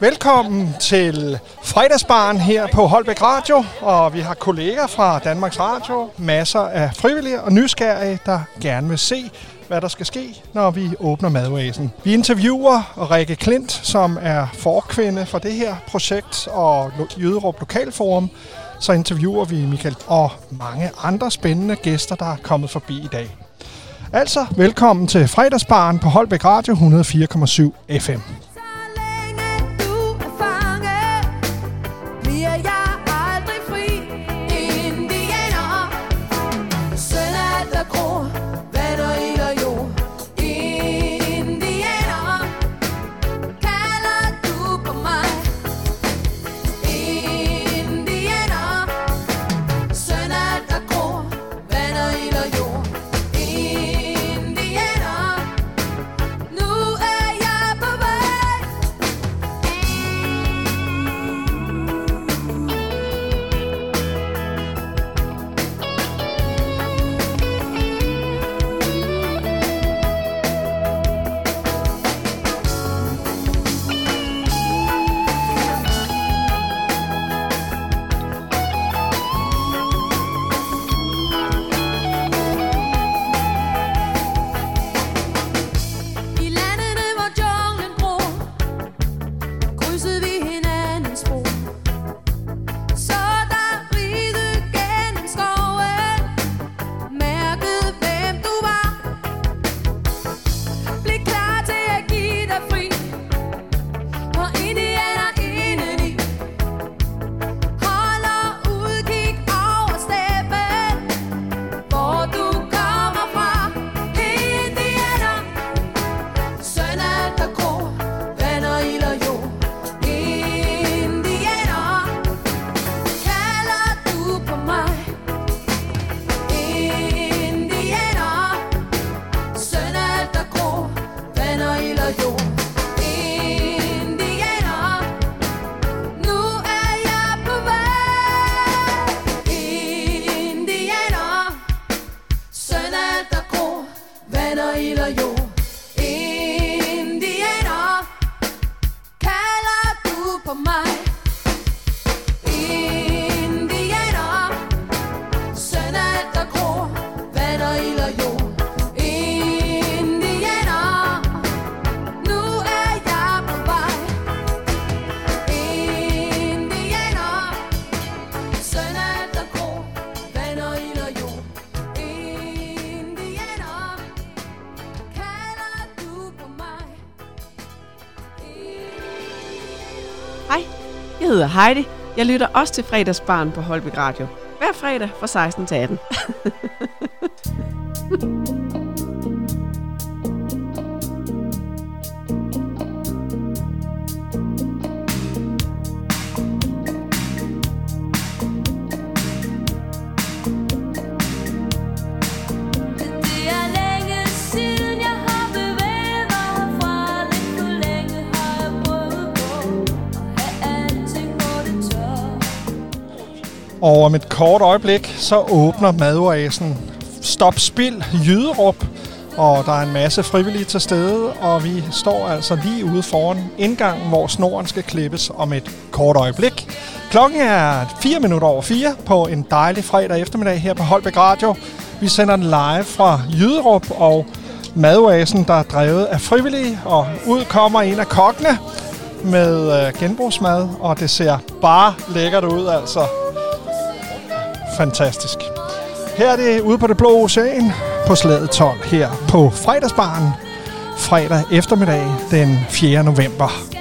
Velkommen til fredagsbaren her på Holbæk Radio, og vi har kolleger fra Danmarks Radio, masser af frivillige og nysgerrige, der gerne vil se, hvad der skal ske, når vi åbner madvæsen. Vi interviewer Rikke Klint, som er forkvinde for det her projekt og Jyderup Lokalforum. Så interviewer vi Michael og mange andre spændende gæster, der er kommet forbi i dag. Altså, velkommen til fredagsbaren på Holbæk Radio 104,7 FM. Heidi. Jeg lytter også til fredagsbarn på Holbæk Radio. Hver fredag fra 16 til 18. kort øjeblik, så åbner madoasen Stop Spil Jyderup. Og der er en masse frivillige til stede, og vi står altså lige ude foran indgangen, hvor snoren skal klippes om et kort øjeblik. Klokken er 4 minutter over 4 på en dejlig fredag eftermiddag her på Holbæk Radio. Vi sender den live fra Jyderup, og madoasen, der er drevet af frivillige, og ud kommer en af kokkene med øh, genbrugsmad, og det ser bare lækkert ud, altså fantastisk. Her er det ude på det blå ocean på slaget 12 her på fredagsbaren. Fredag eftermiddag den 4. november.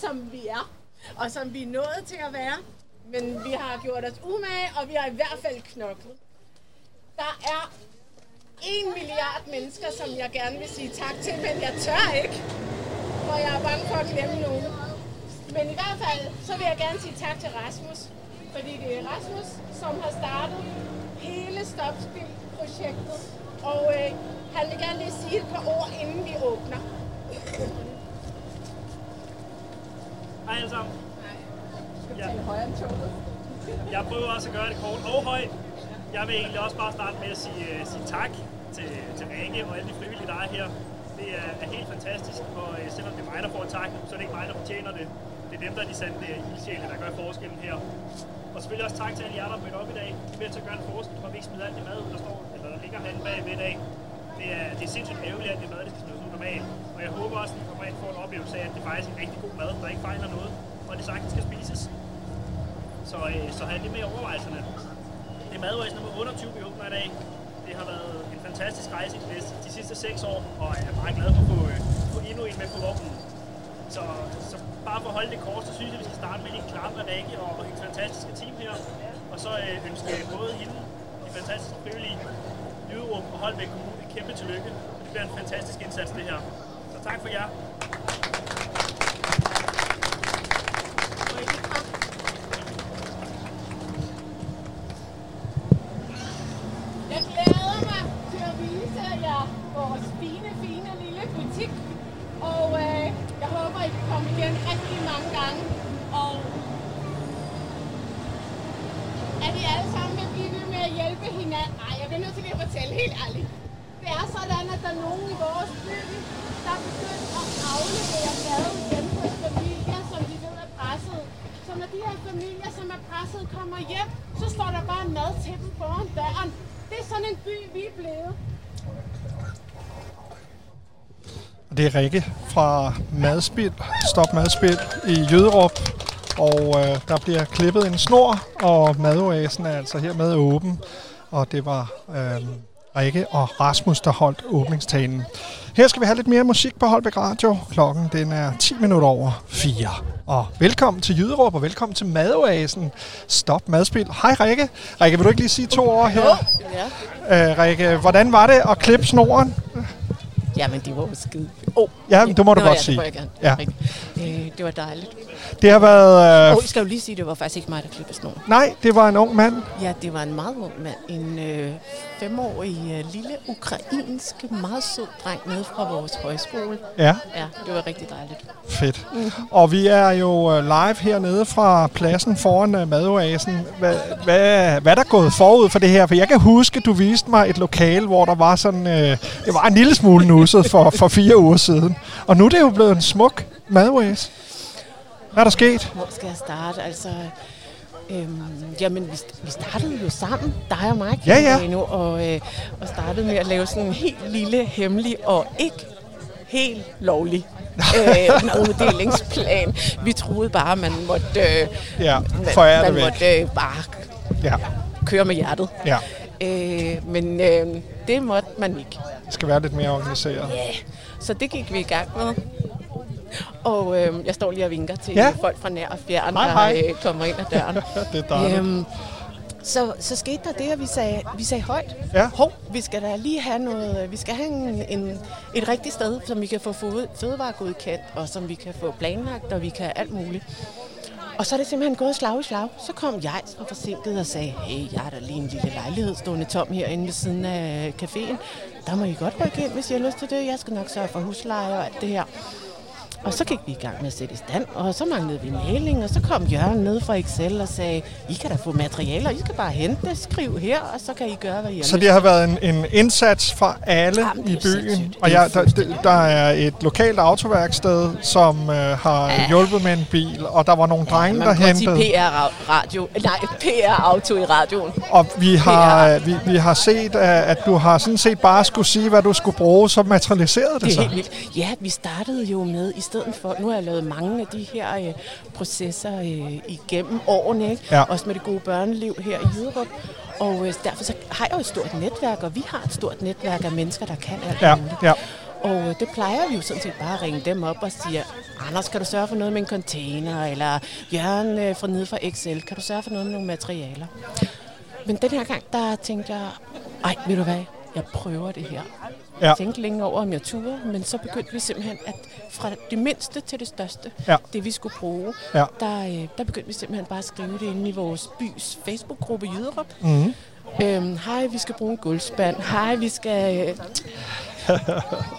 Som vi er, og som vi er nået til at være. Men vi har gjort os umage, og vi har i hvert fald knoklet. Der er en milliard mennesker, som jeg gerne vil sige tak til, men jeg tør ikke, for jeg er bange for at glemme nogen. Men i hvert fald, så vil jeg gerne sige tak til Rasmus, fordi det er Rasmus, som har startet hele Stopspil-projektet. Og øh, han vil gerne lige sige et par ord, inden vi åbner. Hej alle sammen. Skal vi Ja. tale højere end toget? Jeg prøver også at gøre det kort og højt. Jeg vil egentlig også bare starte med at sige, uh, sige tak til, til Rikke og alle de frivillige, der er her. Det er, er helt fantastisk, og uh, selvom det er mig, der får tak, så er det ikke mig, der fortjener det. Det er dem, der er de sande ildsjæle, der gør forskellen her. Og selvfølgelig også tak til alle jer, der er mødt op i dag. Vi er med til at gøre en forskel, for vi ikke smider alt det mad ud, der står, eller der ligger herinde bagved i dag. Det er, det er sindssygt ærgerligt, at det mad, det skal smides ud normalt. Og jeg håber også, at vi kommer ind og får en oplevelse af, at det faktisk er en rigtig god mad, der ikke fejler noget, og det sagtens skal spises. Så, øh, så have det med i overvejelserne. Det er madrejse nummer 28, vi åbner i dag. Det har været en fantastisk rejse de, næste, de sidste 6 år, og jeg er meget glad for at få, øh, få endnu en med på vognen. Så, så bare for at holde det kort, så synes jeg, at vi skal starte med en klap af Rikke og, og hendes fantastiske team her. Og så øh, ønske både hende, de fantastiske frivillige, Jyderup og Holbæk Kommune kæmpe tillykke. Det bliver en fantastisk indsats, det her. Så tak for jer. Jeg glæder mig til at vise jer vores fine, fine lille butik. Og øh, jeg håber, I vil komme igen rigtig mange gange. Og at I alle sammen vil blive ved med at hjælpe hinanden. Ej, jeg bliver nødt til lige at fortælle helt ærligt. Det er sådan, at der er nogen i vores by, der er begyndt at aflevere mad hjem hos familier, som de ved er presset. Så når de her familier, som er presset, kommer hjem, så står der bare mad til dem foran døren. Det er sådan en by, vi er blevet. Det er Rikke fra Madspil, Stop Madspil i Jøderup. Og øh, der bliver klippet en snor, og madoasen er altså hermed åben. Og det var øh, Rikke og Rasmus, der holdt åbningstalen. Her skal vi have lidt mere musik på Holbæk Radio. Klokken den er 10 minutter over 4. Og velkommen til Jyderup, og velkommen til Madoasen. Stop Madspil. Hej Rikke. Rikke, vil du ikke lige sige to ord her? Ja. Øh, Rikke, hvordan var det at klippe snoren? Jamen, det var jo skide. Oh, Ja, det må du godt sige. Det. Ja. Ja. Øh, det var dejligt. Det har været... Og Øh, jeg skal jo lige sige, det var faktisk ikke mig, der klippede snor. nej, det var en ung mand. Ja, det var en meget ung mand. En øh, femårig øh, lille ukrainsk, meget sød dreng nede fra vores højskole. Ja, Ja, det var rigtig dejligt. fedt. Og vi er jo øh, live hernede fra pladsen foran øh, madoasen. Hvad, hvad, hvad er der gået forud for det her? For jeg kan huske, du viste mig et lokal, hvor der var sådan... Øh, det var en lille smule nusset for, for fire uger siden. Og nu er det jo blevet en smuk madoase. Hvad er der sket? Hvor skal jeg starte? Altså, øhm, jamen, vi, vi startede jo sammen, dig og mig, Ja, ja. Kano, og, øh, og startede med at lave sådan en helt lille, hemmelig og ikke helt lovlig øh, maduddelingsplan. Vi troede bare, man måtte, øh, Ja, man, man væk. måtte øh, bare Ja, køre med hjertet. ja. Øh, men øh, det måtte man ikke. Det skal være lidt mere organiseret. Yeah. Så det gik vi i gang med. Og øh, jeg står lige og vinker til Ja. folk fra nær og fjern, Hej, der hej. øh, kommer ind ad døren. Det er dejligt. Øhm, så, så skete der det, at vi sagde, vi sagde højt, Ja. hov, vi skal da lige have noget, vi skal have en, en, et rigtigt sted, som vi kan få føde- fødevaregodkendt, og som vi kan få planlagt, og vi kan alt muligt. Og så er det simpelthen gået slag i slag. Så kom jeg som forsinket og sagde, hey, jeg har da lige en lille lejlighed stående tom herinde ved siden af caféen. Der må I godt rykke ind, hvis I har lyst til det. Jeg skal nok sørge for husleje og alt det her. Og så gik vi i gang med at sætte i stand, og så manglede vi mailing, og så kom Jørgen ned fra Excel og sagde, I kan da få materialer, I skal bare hente det, skriv her, og så kan I gøre, hvad I Så det har været en, en indsats fra alle Jamen, i byen. Og er ja, der, der er et lokalt autoværksted, som øh, har Ja. hjulpet med en bil, og der var nogle drenge, Man der hentede. PR-radio. Nej, PR-auto i radioen. Og vi har, Ja. øh, vi, vi har set, øh, at du har sådan set bare skulle sige, hvad du skulle bruge, så materialiserede det, Det er sig. helt vildt. Ja, vi startede jo med, i stedet for, nu har jeg lavet mange af de her øh, processer øh, igennem årene, ikke? Ja. også med det gode børneliv her i Jyderup. Og øh, derfor så har jeg jo et stort netværk, og vi har et stort netværk af mennesker, der kan alt Ja, muligt. ja. Og øh, det plejer vi jo sådan set bare at ringe dem op og sige, Anders, kan du sørge for noget med en container? Eller Jørgen øh, fra nede fra Excel, kan du sørge for noget med nogle materialer? Men den her gang, der tænkte jeg, ej, ved du hvad, jeg prøver det her. Ja. Jeg tænkte længe over, om jeg turde, men så begyndte vi simpelthen at fra det mindste til det største, Ja. det vi skulle bruge, Ja. der, øh, der begyndte vi simpelthen bare at skrive det inde i vores bys Facebook-gruppe Jyderup. Mhm. Øhm, hej, vi skal bruge en gulvspand. Hej, vi skal... Øh,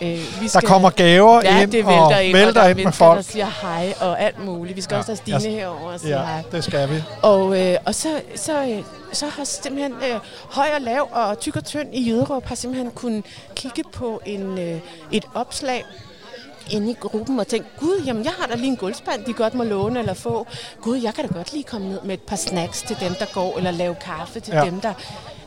øh, vi Der kommer gaver ja, ind det og ind, og vælter er ind med folk. der siger hej og alt muligt. Vi skal Ja. ja. også have Stine Jeg- herover og sige Ja, hej. det skal vi. Og, øh, og så, så, øh, så har simpelthen øh, høj og lav og tyk og tynd i Jyderup har simpelthen kunnet kigge på en, øh, et opslag inde i gruppen og tænke, gud, jamen jeg har da lige en gulvspand, de godt må låne eller få. Gud, jeg kan da godt lige komme ned med et par snacks til dem, der går, eller lave kaffe til ja. dem, der...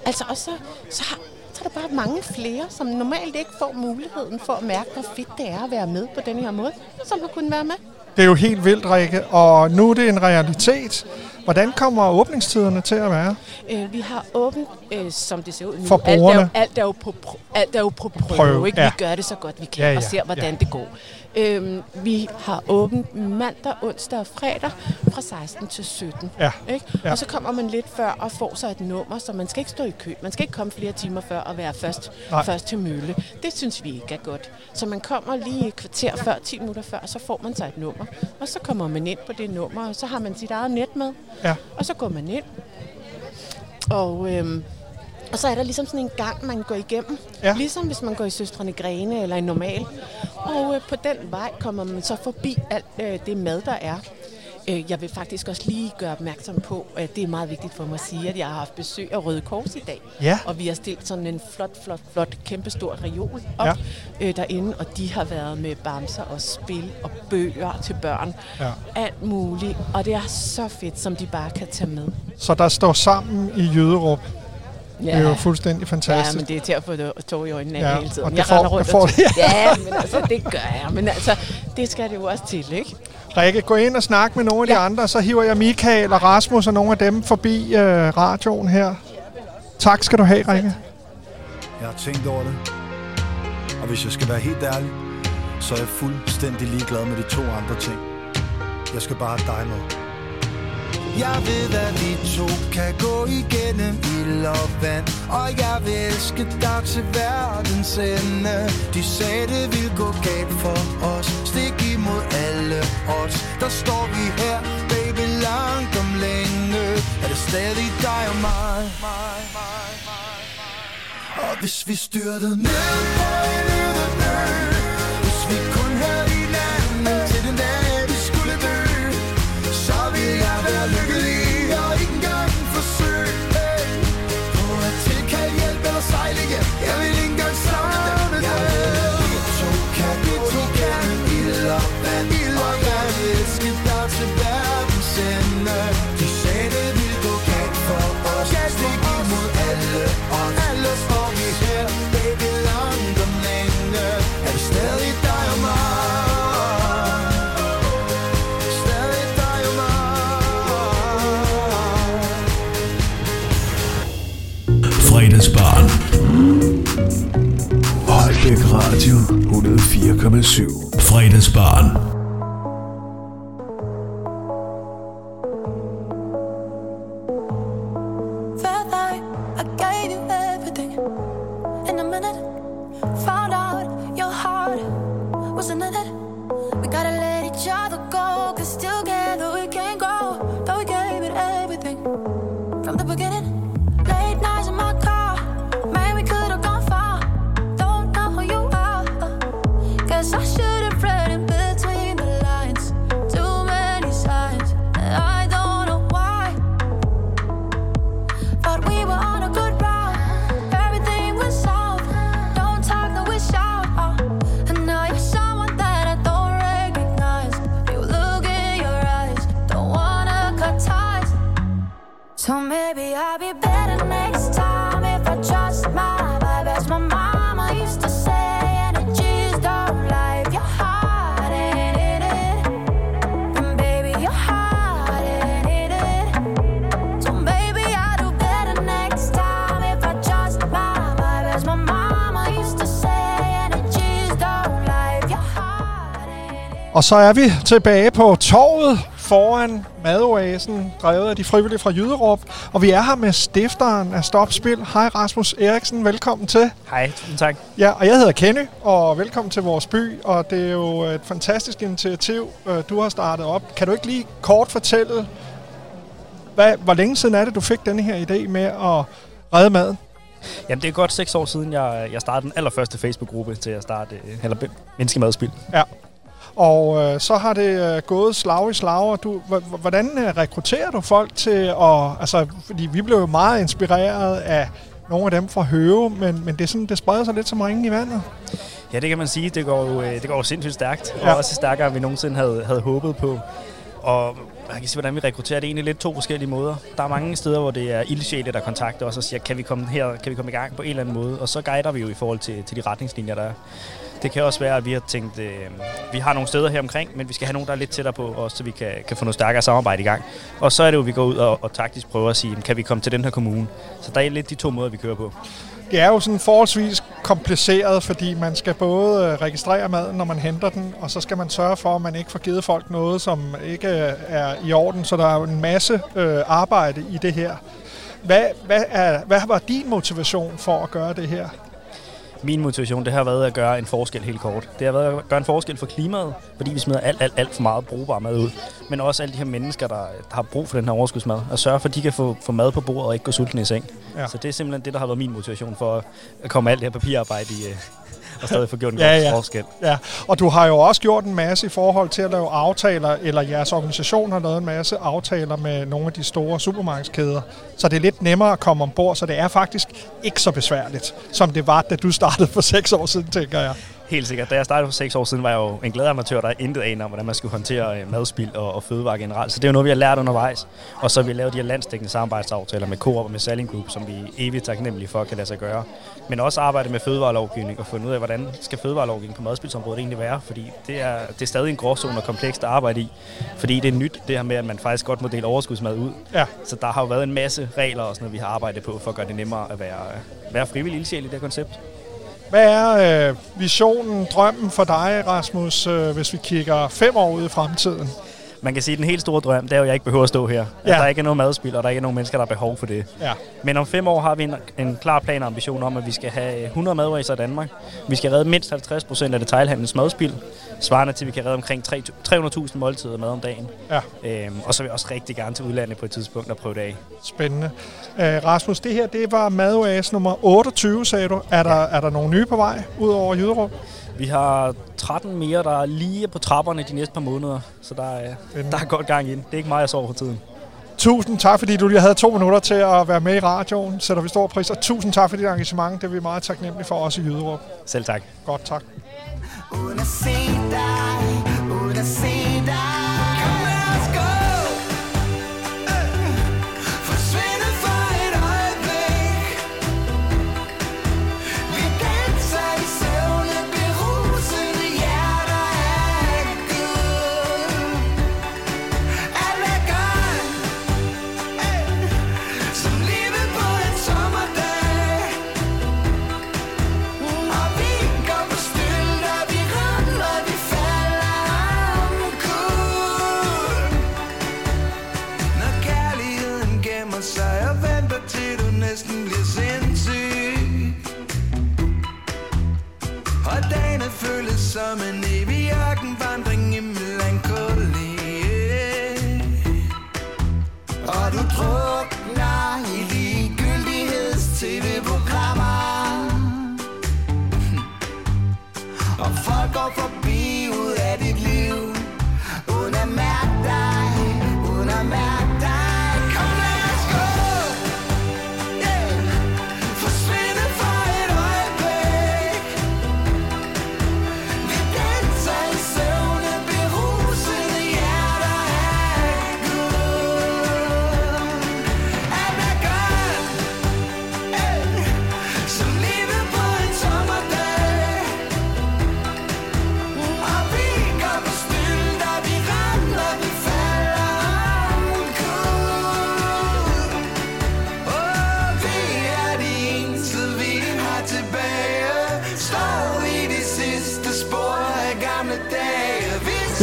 Altså, og så, så, har, så er der bare mange flere, som normalt ikke får muligheden for at mærke, hvor fedt det er at være med på den her måde, som har kunnet være med. Det er jo helt vildt, Rikke, og nu er det en realitet. Hvordan kommer åbningstiderne til at være? Øh, vi har åbent, øh, som det ser ud nu. For alt, er jo, brugerne. alt, er jo på, alt er jo på prøve, Prøve, ikke? ja. Vi gør det så godt vi kan, Ja, ja, og ser, hvordan ja. det går. Øhm, vi har åbent mandag, onsdag og fredag fra 16 til 17. Ja. Ikke? Ja. Og så kommer man lidt før og får sig et nummer, så man skal ikke stå i kø. Man skal ikke komme flere timer før og være først, Nej. først til mølle. Det synes vi ikke er godt. Så man kommer lige et kvarter før, 10 minutter før, og så får man sig et nummer. Og så kommer man ind på det nummer, og så har man sit eget net med. Ja. Og så går man ind, og, øhm, og så er der ligesom sådan en gang, man går igennem. Ja. Ligesom hvis man går i Søstrene Grene eller i Normal. Og øh, på den vej kommer man så forbi alt øh, det mad, der er. Øh, jeg vil faktisk også lige gøre opmærksom på, at det er meget vigtigt for mig at sige, at jeg har haft besøg af Røde Kors i dag. Ja. Og vi har stillet sådan en flot, flot, flot, kæmpestor reol op Ja. øh, derinde. Og de har været med bamser og spil og bøger til børn. Ja. Alt muligt. Og det er så fedt, som de bare kan tage med. Så der står sammen i Jyderup. Ja. Det er jo fuldstændig Ja, fantastisk. men det er til at få det- tår i øjnene Ja, ja, hele tiden. og det jeg får- render rundt det får og det. Ja, men altså, det gør jeg. Men altså, det skal det jo også til, ikke? Rikke, gå ind og snak med nogle af de Ja. andre, så hiver jeg Michael og Rasmus og nogle af dem forbi øh, radioen her. Tak skal du have, Rikke. Jeg har tænkt over det. Og hvis jeg skal være helt ærlig, så er jeg fuldstændig ligeglad med de to andre ting. Jeg skal bare have dig med. Jeg ved, at vi to kan gå igennem ild og vand. Og jeg vil elske dig til verdens ende. De sagde, det ville gå galt for os. Stik imod alle odds. Der står vi her, baby, langt om længe. Er det stadig dig og mig? Og hvis vi styrtede ned på en øde ø 4,7. Fredagsbarn. Og så er vi tilbage på torvet foran madoasen, drevet af de frivillige fra Jyderup. Og vi er her med stifteren af Stopspil. Hej Rasmus Eriksen, velkommen til. Hej, tusind tak. Ja, og jeg hedder Kenny, og velkommen til vores by. Og det er jo et fantastisk initiativ, øh, du har startet op. Kan du ikke lige kort fortælle, hvad, hvor længe siden er det, du fik denne her idé med at redde maden? Jamen, det er godt seks år siden, jeg, jeg startede den allerførste Facebook-gruppe til at starte øh, eller menneskemadspil. Ja. Og øh, så har det øh, gået slag i slag, og du, hvordan øh, rekrutterer du folk til at... Altså, fordi vi blev jo meget inspireret af nogle af dem fra Høve, men, men det, er sådan, det spreder sig lidt som ringen i vandet. Ja, det kan man sige. Det går jo, øh, det går jo sindssygt stærkt, Ja. og også stærkere, end vi nogensinde havde, havde håbet på. Og jeg kan sige, hvordan vi rekrutterer det egentlig lidt to forskellige måder. Der er mange steder, hvor det er ildsjæle, der kontakter os og siger, kan vi komme her, kan vi komme i gang på en eller anden måde? Og så guider vi jo i forhold til, til de retningslinjer, der er. Det kan også være, at vi har tænkt, øh, vi har nogle steder her omkring, men vi skal have nogen, der er lidt tættere på, os, så vi kan, kan få noget stærkere samarbejde i gang. Og så er det jo, at vi går ud og, og taktisk prøver at sige, kan vi komme til den her kommune? Så der er lidt de to måder, vi kører på. Det er jo sådan forholdsvis kompliceret, fordi man skal både øh, registrere maden, når man henter den, og så skal man sørge for, at man ikke får givet folk noget, som ikke øh, er i orden. Så der er jo en masse øh, arbejde i det her. Hvad, hvad, er, hvad var din motivation for at gøre det her? Min motivation, det har været at gøre en forskel helt kort. Det har været at gøre en forskel for klimaet, fordi vi smider alt, alt, alt for meget brugbar mad ud. Men også alle de her mennesker, der, der har brug for den her overskudsmad. At sørge for, at de kan få, få mad på bordet og ikke gå sultne i seng. Ja. Ja. Så det er simpelthen det, der har været min motivation for at komme alt det her papirarbejde i, øh, og stadig få gjort en Ja, ja, forskel. Ja, og du har jo også gjort en masse i forhold til at lave aftaler, eller jeres organisation har lavet en masse aftaler med nogle af de store supermarkedskæder. Så det er lidt nemmere at komme ombord, så det er faktisk ikke så besværligt, som det var, da du startede for seks år siden, tænker jeg. Helt sikkert. Da jeg startede for seks år siden, var jeg jo en glad amatør, der intet aner om, hvordan man skulle håndtere øh, madspild og, og fødevare generelt. Så det er jo noget, vi har lært undervejs. Og så har vi lavet de her landsdækkende samarbejdsaftaler med Coop og med Selling Group, som vi er evigt taknemmelige for kan lade sig gøre. Men også arbejde med fødevarelovgivning og finde ud af, hvordan skal fødevarelovgivning på madspildsområdet egentlig være. Fordi det er, det er stadig en gråzone og komplekst at arbejde i. Fordi det er nyt, det her med, at man faktisk godt må dele overskudsmad ud. Ja. Så der har jo været en masse regler og sådan noget, vi har arbejdet på for at gøre det nemmere at være, være frivillig ildsjæl i det her koncept. Hvad er øh, visionen, drømmen for dig, Rasmus, øh, hvis vi kigger fem år ud i fremtiden? Man kan sige, at den helt store drøm, det er jo, at jeg ikke behøver at stå her. At Ja. der ikke er noget madspil, og der ikke er nogen mennesker, der har behov for det. Ja. Men om fem år har vi en, en klar plan og ambition om, at vi skal have 100 madvaser i Danmark. Vi skal redde mindst 50 procent af detailhandlens madspil, svarende til, at vi kan redde omkring 3 300.000 måltider mad om dagen. Ja. Øhm, og så vil jeg også rigtig gerne til udlandet på et tidspunkt og prøve det af. Spændende. Øh, Rasmus, det her det var Madoas nummer 28, sagde du. Er der, er der nogle nye på vej, ud over Jyderup? Vi har 13 mere, der lige er på trapperne de næste par måneder, så der er, der er godt gang i den. Det er ikke mig, jeg sover for tiden. Tusind tak, fordi du lige havde to minutter til at være med i radioen. Sætter vi stor pris. Og tusind tak for dit engagement. Det er vi meget taknemmelige for, også i Jyderup. Selv tak. Godt, tak. Uden at se dig, uden at se dig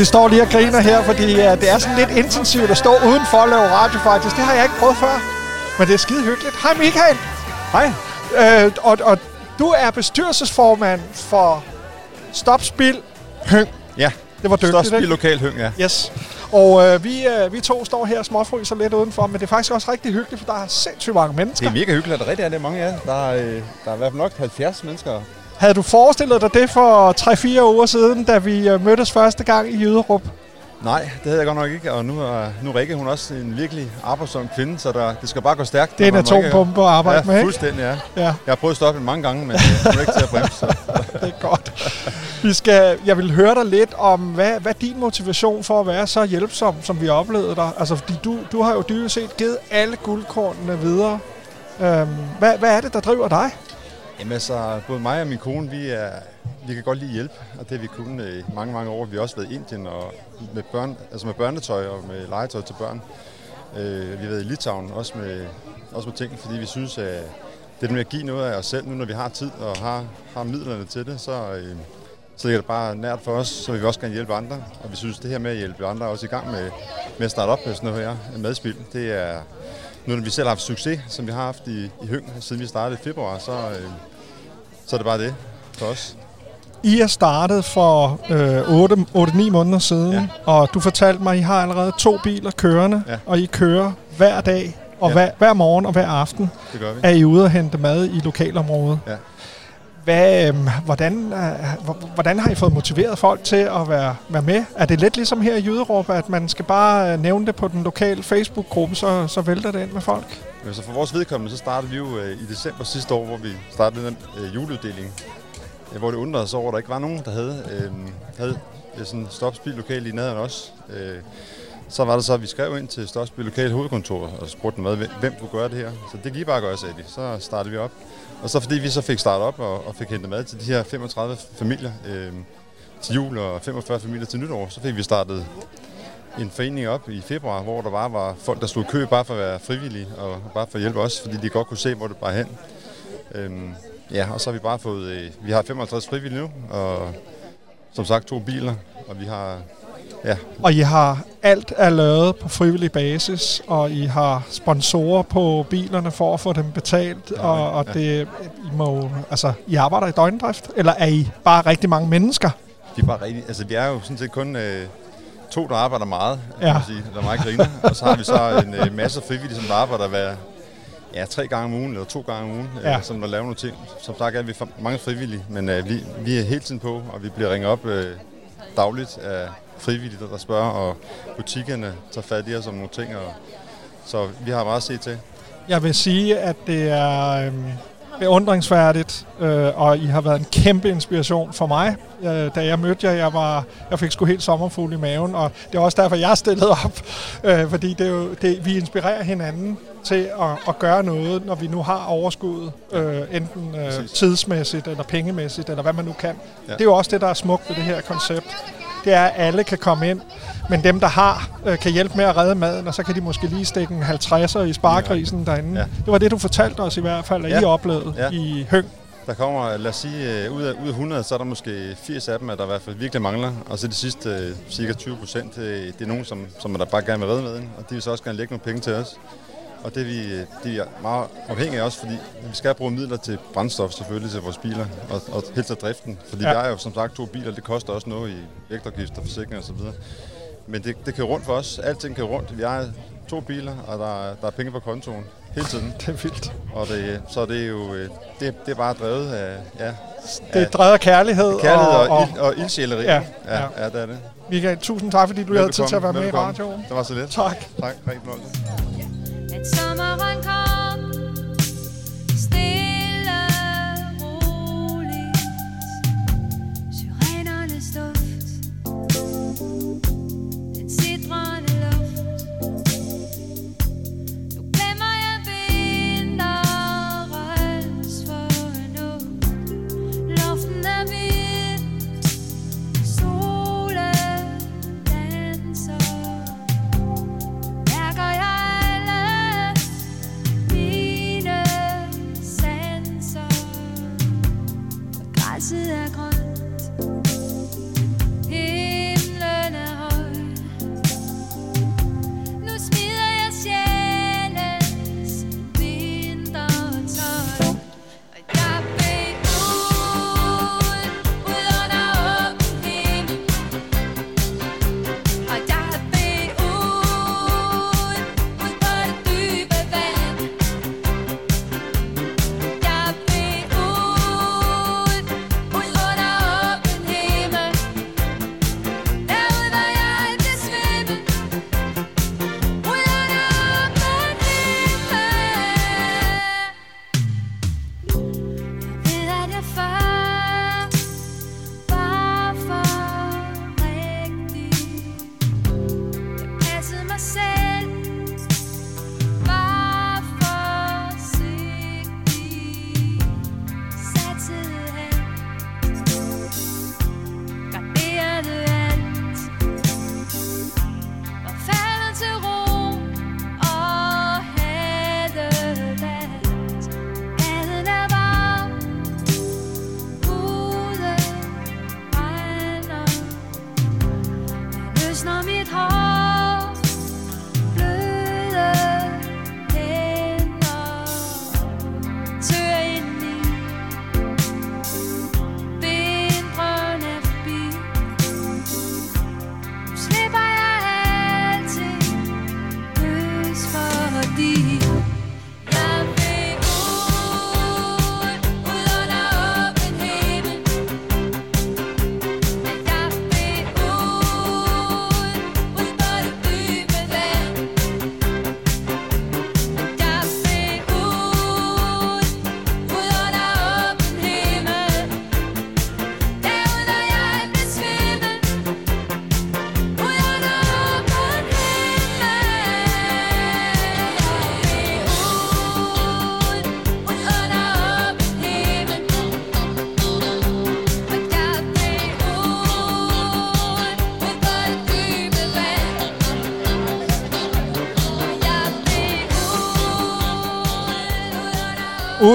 Vi står lige og griner her, fordi uh, det er sådan lidt intensivt at stå udenfor og lave radio faktisk. Det har jeg ikke prøvet før. Men det er skide hyggeligt. Hej Michael. Hej. Øh, og, og du er bestyrelsesformand for Stop Spil Høng. Ja, Det var dygtigt, i ikke? lokal høng, ja. Yes. Og øh, vi, øh, vi to står her og småfryser lidt udenfor, men det er faktisk også rigtig hyggeligt, for der er sindssygt mange Det mennesker. er mega hyggeligt, at der rigtig er det mange af jer. Der er, øh, der er i hvert fald nok 70 mennesker. Havde du forestillet dig det for 3-4 uger siden, da vi øh, mødtes første gang i Jyderup? Nej, det havde jeg godt nok ikke, og nu er, nu er Rikke hun er også en virkelig arbejdsom kvinde, så der, det skal bare gå stærkt. Det er en atombombe at arbejde ja, med, ikke? fuldstændig, ja. Ja. Jeg har prøvet at stoppe hende mange gange, men hun er ikke til at bremse. Så. Det er godt. Vi skal, jeg vil høre dig lidt om, hvad, hvad din motivation for at være så hjælpsom, som vi oplevede dig? Altså, fordi du, du har jo dybest set givet alle guldkornene videre. Øhm, hvad, hvad er det, der driver dig? Jamen altså, både mig og min kone, vi, er, vi kan godt lide hjælp, og det har vi kunnet i mange, mange år. Vi har også været i Indien og med, børn, altså med børnetøj og med legetøj til børn. Øh, vi har været i Litauen også med, også med ting, fordi vi synes, at det med at give noget af os selv, nu når vi har tid og har, har midlerne til det, så, øh, så er det bare nært for os, så vil vi også gerne hjælpe andre. Og vi synes, det her med at hjælpe andre også i gang med, med at starte op med sådan noget her madspil. Det er, nu når vi selv har haft succes, som vi har haft i, i Høng, siden vi startede i februar, så, øh, så er det bare det for os. I er startet for øh, 8-9 måneder siden, ja. Og du fortalte mig, at I har allerede to biler kørende, ja. Og I kører hver dag, og. Ja. hver, hver morgen og hver aften Det gør vi. er I ude og hente mad i lokalområdet. Ja. Hvad, øhm, hvordan, øh, hvordan har I fået motiveret folk til at være, være med? Er det lidt ligesom her i Jyderup, at man skal bare øh, nævne det på den lokale Facebook-gruppe, så, så vælter det ind med folk? Ja, så for vores vedkommende, så startede vi jo øh, i december sidste år, hvor vi startede den øh, juleuddeling. Øh, hvor det undrede os over, at der ikke var nogen, der havde, øh, havde sådan stopspil lokal i nærheden også. Øh, så var det så, at vi skrev ind til Stopspil Lokal Hovedkontor og spurgte dem, hvad, hvem kunne gøre det her. Så det gik bare at gøre, sagde de. Så startede vi op. Og så fordi vi så fik startet op og, og fik hentet mad til de her 35 familier øh, til jul og 45 familier til nytår, så fik vi startet en forening op i februar, hvor der bare var folk, der stod i kø bare for at være frivillige og bare for at hjælpe os, fordi de godt kunne se, hvor det bare hen. Øhm, ja, og så har vi bare fået, øh, vi har 55 frivillige nu, og som sagt to biler, og vi har, ja, Og I har alt er lavet på frivillig basis, og I har sponsorer på bilerne for at få dem betalt, Ja, og, og ja. det, I må, altså, I arbejder i døgndrift, eller er I bare rigtig mange mennesker? vi er bare rigtig, altså vi er jo sådan set kun øh, to, der arbejder meget, kan Ja. man sige, der er meget griner, og så har vi så en øh, masse frivillige, som der arbejder hver, ja, tre gange om ugen, eller to gange om ugen, Ja. øh, som der laver nogle ting. Som sagt er vi mange frivillige, men øh, vi, vi er hele tiden på, og vi bliver ringet op øh, dagligt af frivillige, der, spørger, og butikkerne tager fat i os om nogle ting, og, så vi har meget at se til. Jeg vil sige, at det er øhm, beundringsværdigt, øh, og I har været en kæmpe inspiration for mig. Øh, da jeg mødte jer, jeg, var, jeg fik sgu helt sommerfugl i maven, og det er også derfor, jeg stillede op. Øh, fordi det er jo, det, vi inspirerer hinanden til at, at gøre noget, når vi nu har overskud, øh, enten øh, tidsmæssigt eller pengemæssigt, eller hvad man nu kan. Ja. Det er jo også det, der er smukt ved det her koncept. Det er, at alle kan komme ind, men dem, der har, øh, kan hjælpe med at redde maden, og så kan de måske lige stikke en 50'er i sparegrisen derinde. Ja. Det var det, du fortalte os i hvert fald, at Ja. I oplevede Ja. i Høng. Der kommer, lad os sige, øh, ud af, ud af 100, så er der måske 80 af dem, at der i hvert fald virkelig mangler. Og så de sidste øh, cirka 20 procent, det, det er nogen, som, som der bare gerne vil redde med og de vil så også gerne lægge nogle penge til os. Og det er vi, det er meget afhængige af os, fordi vi skal bruge midler til brændstof selvfølgelig til vores biler, og, og helt til driften. Fordi Ja. vi har jo som sagt to biler, det koster også noget i vægtafgifter, forsikring og så videre. Men det, det kan rundt for os. Alting kan rundt. Vi har to biler, og der, er- der er penge på kontoen hele tiden. Det er vildt. Og det, så det er jo øh, det, det er bare drevet af, ja, Det er drevet af kærlighed. kærlighed og, og, og, ild, og ildsjæleri. Ja, Ja, ja. ja, det er det. Michael, tusind tak, fordi du havde tid til at være med i Velbekomme. radioen. Det var så lidt. Tak. Tak. Rigtig fornøjelse. At sommeren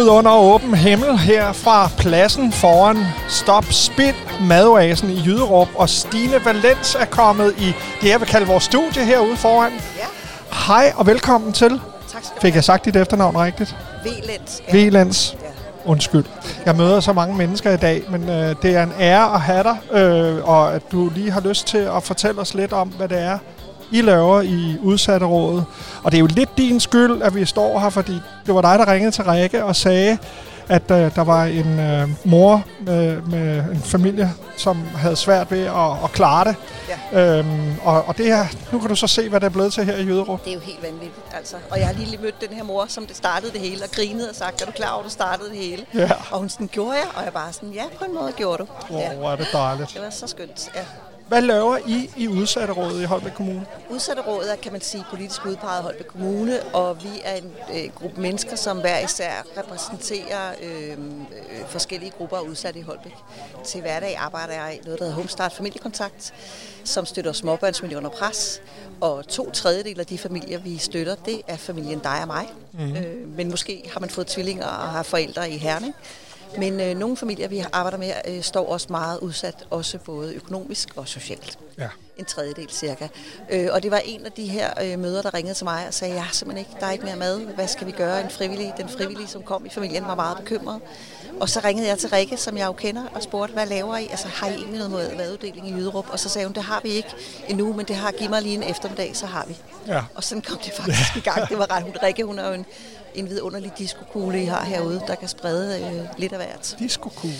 Ud under åben himmel her fra pladsen foran Stop Spil Madoasen i Jyderup. Og Stine Valens er kommet i det, jeg vil kalde vores studie herude foran. Ja. Hej og velkommen til. Tak skal du Fik jeg sagt dit efternavn rigtigt? Velens. Velens. Undskyld. Jeg møder så mange mennesker i dag, men øh, det er en ære at have dig, øh, og at du lige har lyst til at fortælle os lidt om, hvad det er, I laver i Udsatterådet. Og det er jo lidt din skyld, at vi står her, fordi det var dig, der ringede til Rikke og sagde, at øh, der var en øh, mor med, med en familie, som havde svært ved at, at klare det. Ja. Øhm, og, og det her, nu kan du så se, hvad det er blevet til her i Jyderup. Det er jo helt vanvittigt, altså. Og jeg har lige mødt den her mor, som det startede det hele, og grinede og sagt, er du klar over, at du startede det hele? Ja. Og hun sådan, gjorde jeg? Og jeg bare sådan, ja, på en måde gjorde du. Hvor Ja. er det dejligt. Det var så skønt, ja. Hvad laver I i Udsatterådet i Holbæk Kommune? Udsatterådet er, kan man sige, politisk udpeget Holbæk Kommune, og vi er en øh, gruppe mennesker, som hver især repræsenterer øh, øh, forskellige grupper af udsatte i Holbæk. Til hverdag arbejder jeg i noget, der hedder Homestart Familiekontakt, som støtter småbørnsfamilier under pres. Og to tredjedel af de familier, vi støtter, det er familien dig og mig. Mhm. Øh, men måske har man fået tvillinger og har forældre i Herning. Men øh, nogle familier, vi arbejder med, øh, står også meget udsat, også både økonomisk og socialt. Ja. En tredjedel cirka. Øh, og det var en af de her øh, møder, der ringede til mig og sagde, ja, simpelthen ikke, der er ikke mere mad. Hvad skal vi gøre? En frivillig, den frivillige, som kom i familien, var meget bekymret. Og så ringede jeg til Rikke, som jeg jo kender, og spurgte, hvad laver I? Altså, har I egentlig noget mad- maduddeling i Jyderup? Og så sagde hun, det har vi ikke endnu, men det har giv mig lige en eftermiddag, så har vi. Ja. Og sådan kom det faktisk i gang. Det var ret. Hun, Rikke, hun er jo en, en vidunderlig diskokugle, I har herude, der kan sprede øh, lidt af hvert. Diskokugle.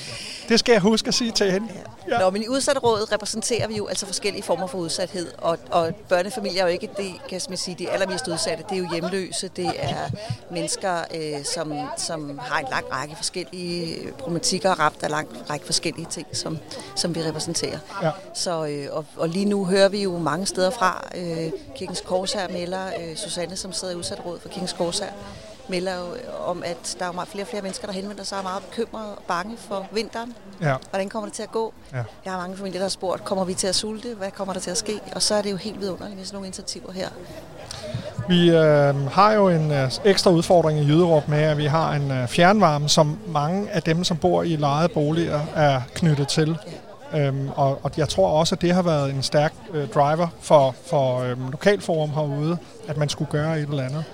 Det skal jeg huske at sige til hende. Ja. Nå, men i udsatterådet repræsenterer vi jo altså forskellige former for udsathed, og, og børnefamilier er jo ikke det, kan man sige, de allermest udsatte. Det er jo hjemløse, det er mennesker, øh, som, som har en lang række forskellige problematikker og ramt af lang række forskellige ting, som, som vi repræsenterer. Ja. Så, øh, og, og lige nu hører vi jo mange steder fra. Øh, Kirkens Korshær melder, øh, Susanne, som sidder i udsatterådet for Kirkens Korshær, melder jo om, at der er meget flere og flere mennesker, der henvender sig er meget bekymrede og bange for vinteren. Ja. Hvordan kommer det til at gå? Ja. Jeg har mange familier, der har spurgt, kommer vi til at sulte? Hvad kommer der til at ske? Og så er det jo helt vidunderligt med sådan nogle initiativer her. Vi øh, har jo en øh, ekstra udfordring i Jyderup med, at vi har en øh, fjernvarme, som mange af dem, som bor i lejede boliger, er knyttet til. Øhm, og, og jeg tror også, at det har været en stærk øh, driver for, for øh, lokalforum herude, at man skulle gøre et eller andet.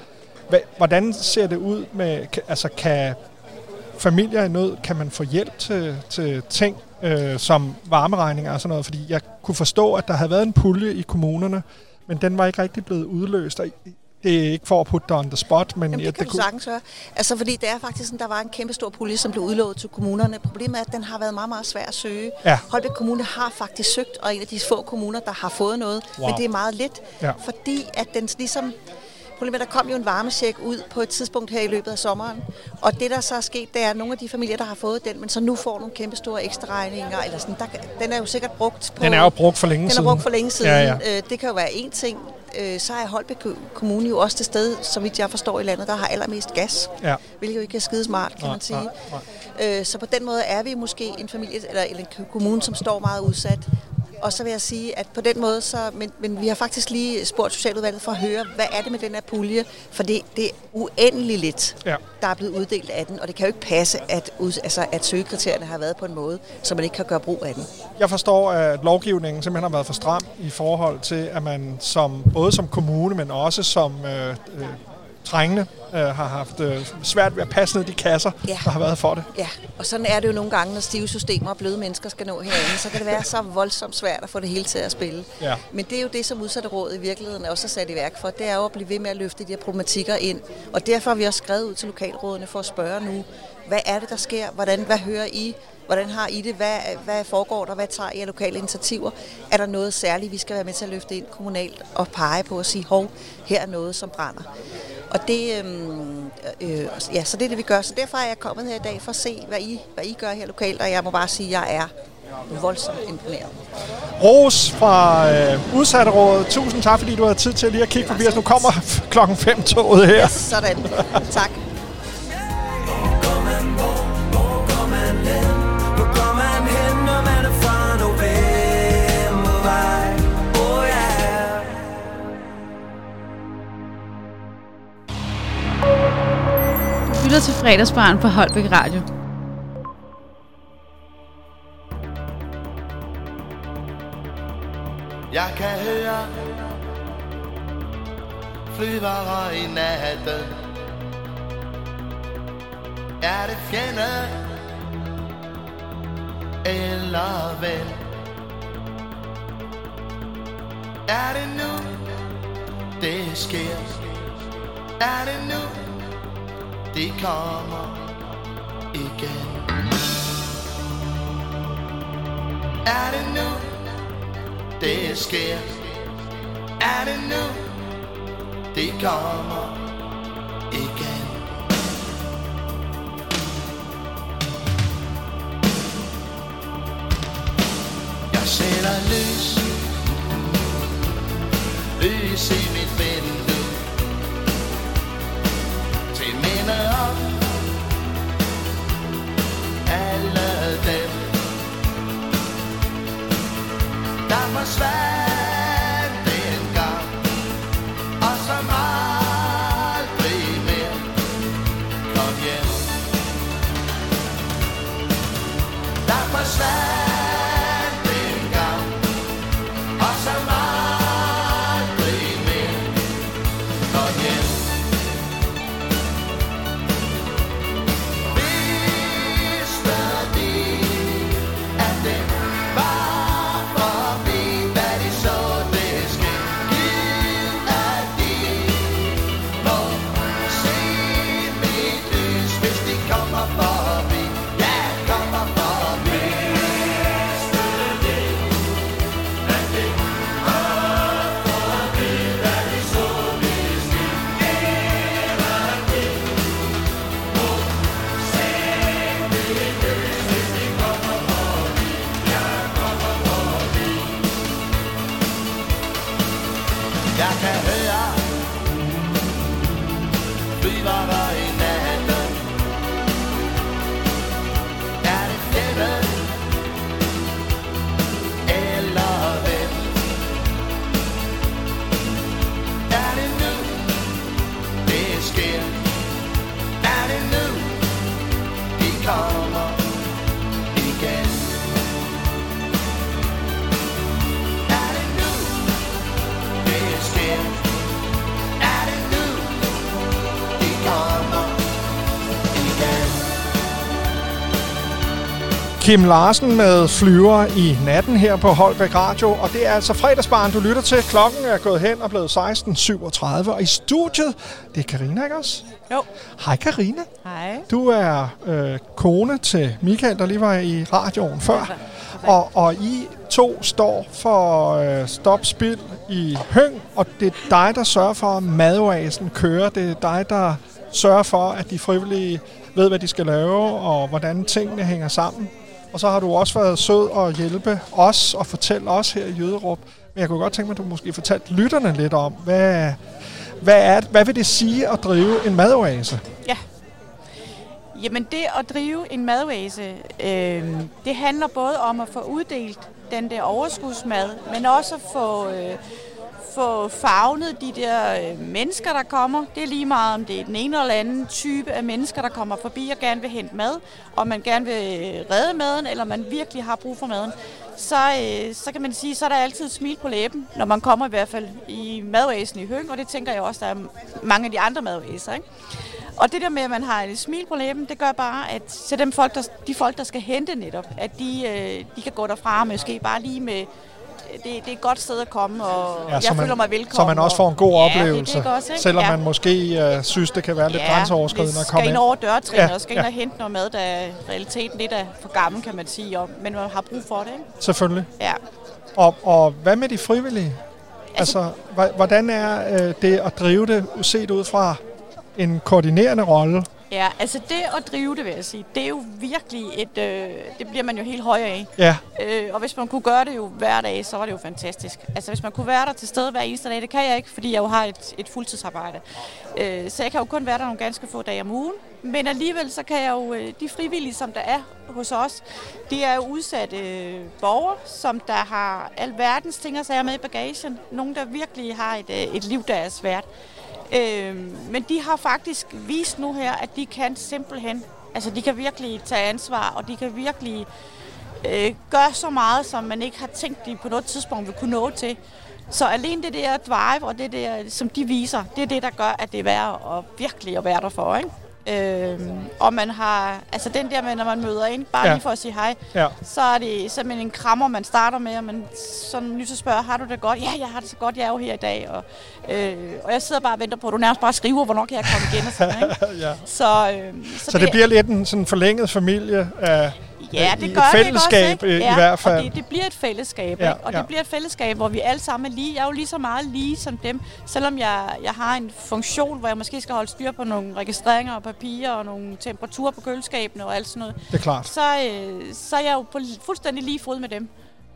Hvordan ser det ud med, altså kan familier i nød, kan man få hjælp til, til ting øh, som varmeregninger og sådan noget? Fordi jeg kunne forstå, at der havde været en pulje i kommunerne, men den var ikke rigtig blevet udløst. Og det er ikke for at putte dig on the spot, men... Jamen, ja, det kan du sagtens høre. Altså, fordi det er faktisk sådan, der var en kæmpe stor pulje, som blev udlovet til kommunerne. Problemet er, at den har været meget, meget svær at søge. Ja. Holbæk Kommune har faktisk søgt, og er en af de få kommuner, der har fået noget. Wow. Men det er meget lidt, Ja. fordi at den ligesom... Problemet er, der kom jo en varmesjek ud på et tidspunkt her i løbet af sommeren. Og det, der så er sket, det er, at nogle af de familier, der har fået den, men så nu får nogle kæmpe store ekstra regninger. Eller sådan, der, den er jo sikkert brugt på... Den er jo brugt for længe den siden. er brugt for længe siden. Ja, ja. Øh, det kan jo være én ting. Øh, så er Holbæk Kommune jo også det sted, så vidt jeg forstår i landet, der har allermest gas. Ja. Hvilket jo ikke er skide smart, kan Nej, man sige. nej, Øh, så på den måde er vi måske en familie eller en kommune, som står meget udsat. Og så vil jeg sige, at på den måde, så, men, men vi har faktisk lige spurgt Socialudvalget for at høre, hvad er det med den her pulje? For det, det er uendelig lidt, Ja. der er blevet uddelt af den, og det kan jo ikke passe, at, altså, at søgekriterierne har været på en måde, så man ikke kan gøre brug af den. Jeg forstår, at lovgivningen simpelthen har været for stram i forhold til, at man som både som kommune, men også som øh, trængende øh, har haft øh, svært ved at passe ned i de kasser, Ja. der har været for det. Ja, og sådan er det jo nogle gange, når stive systemer og bløde mennesker skal nå herinde, så kan det være så voldsomt svært at få det hele til at spille. Ja. Men det er jo det, som udsatte råd i virkeligheden også er sat i værk for, det er jo at blive ved med at løfte de her problematikker ind. Og derfor har vi også skrevet ud til lokalrådene for at spørge nu, hvad er det, der sker? Hvordan, hvad hører I? Hvordan har I det? Hvad, hvad foregår der? Hvad tager I af lokale initiativer? Er der noget særligt, vi skal være med til at løfte ind kommunalt og pege på og sige, hov, her er noget, som brænder. Og det, øhm, øh, ja, så det er det, vi gør. Så derfor er jeg kommet her i dag for at se, hvad I, hvad I gør her lokalt, og jeg må bare sige, at jeg er voldsomt imponeret. Ros fra øh, udsatterådet. Tusind tak, fordi du havde tid til lige at kigge forbi os. Nu kommer klokken 5 toget her. Sådan. Tak. Lytter til fredagsbarn på Holbæk Radio. Jeg kan høre flyvere i natten. Er det fjende eller ven? Er det nu, det sker? Er det nu, det kommer igen? Er det nu, det sker? Er det nu, det kommer igen? Jeg sætter lys Lys i mit vindue minde om Alle dem Der forsvandt. Kim Larsen med flyver i natten her på Holbæk Radio. Og det er altså fredagsbarn, du lytter til. Klokken er gået hen og blevet 16.37. Og i studiet, det er Karina ikke også? Jo. Hej Karina. Hej. Du er øh, kone til Michael, der lige var i radioen før. Og, og I to står for øh, Stop Spil i Høng, og det er dig, der sørger for, at madoasen kører. Det er dig, der sørger for, at de frivillige ved, hvad de skal lave, og hvordan tingene hænger sammen. Og så har du også været sød og hjælpe os og fortælle os her i Jøderup. Men jeg kunne godt tænke mig, at du måske fortalte lytterne lidt om, hvad, hvad, er, hvad vil det sige at drive en madoase? Ja. Jamen det at drive en madoase, øh, det handler både om at få uddelt den der overskudsmad, men også at få, øh, få fagnet de der øh, mennesker, der kommer. Det er lige meget, om det er den ene eller anden type af mennesker, der kommer forbi og gerne vil hente mad, og man gerne vil øh, redde maden, eller man virkelig har brug for maden. Så, øh, så kan man sige, så er der altid et smil på læben, når man kommer i hvert fald i madvæsen i Høng, og det tænker jeg også, der er mange af de andre madvæser. Ikke? Og det der med, at man har et smil på læben, det gør bare, at så dem folk, der, de folk, der skal hente netop, at de, de kan gå derfra måske bare lige med det, det er et godt sted at komme, og ja, jeg så man, føler mig velkommen. Så man også får en god og, oplevelse, ja, det, det også, ikke? selvom ja. man måske uh, synes, det kan være lidt ja, grænseoverskridende at komme skal ind over dørtrinnet, ja, og skal ind ja. og hente noget mad, der er realiteten lidt er for gammel, kan man sige, om, men man har brug for det. Ikke? Selvfølgelig. Ja. Og, og hvad med de frivillige? Altså, altså hvordan er øh, det at drive det, set ud fra en koordinerende rolle? Ja, altså det at drive det, vil jeg sige, det er jo virkelig et, øh, det bliver man jo helt høj af. Ja. Øh, og hvis man kunne gøre det jo hver dag, så var det jo fantastisk. Altså hvis man kunne være der til stede hver eneste dag, det kan jeg ikke, fordi jeg jo har et, et fuldtidsarbejde. Øh, så jeg kan jo kun være der nogle ganske få dage om ugen. Men alligevel så kan jeg jo, øh, de frivillige, som der er hos os, de er jo udsatte øh, borgere, som der har alverdens ting at sige med i bagagen. Nogle, der virkelig har et, øh, et liv, der er svært. Øh, men de har faktisk vist nu her, at de kan simpelthen, altså de kan virkelig tage ansvar, og de kan virkelig øh, gøre så meget, som man ikke har tænkt, de på noget tidspunkt vil kunne nå til. Så alene det der drive, og det der, som de viser, det er det, der gør, at det er værd at virkelig at være der for, ikke? Øhm, og man har, altså den der med, når man møder ind, bare Ja. lige for at sige hej, Ja. så er det simpelthen en krammer, man starter med, og man sådan lige så spørger, har du det godt? Ja, jeg har det så godt, jeg er jo her i dag, og, øh, og jeg sidder bare og venter på, at du nærmest bare skriver, hvornår kan jeg komme igen, og sådan, ikke? ja. Så, øh, Så, så det, det bliver lidt en sådan forlænget familie af Ja, det et gør fællesskab det også, ikke? i, i hvert fald. Og det, det bliver et fællesskab, Ja, ja, ikke? og ja. det bliver et fællesskab, hvor vi alle sammen er lige. Jeg er jo lige så meget lige som dem, selvom jeg, jeg har en funktion, hvor jeg måske skal holde styr på nogle registreringer og papirer og nogle temperaturer på køleskabene og alt sådan noget. Det er klart. Så, øh, så er jeg jo på fuldstændig lige fod med dem.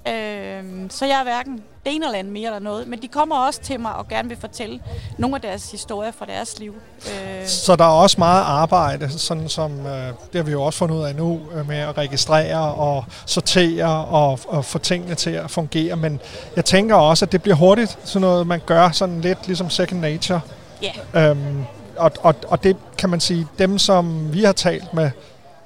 Øh, så jeg er hverken det ene eller andet mere eller noget, men de kommer også til mig og gerne vil fortælle nogle af deres historier fra deres liv. Øh, Så der er også meget arbejde, sådan som øh, det har vi jo også fundet ud af nu, øh, med at registrere og sortere og, og få tingene til at fungere. Men jeg tænker også, at det bliver hurtigt sådan noget, man gør sådan lidt ligesom second nature. Ja. Øhm, og, og, og det kan man sige, dem som vi har talt med,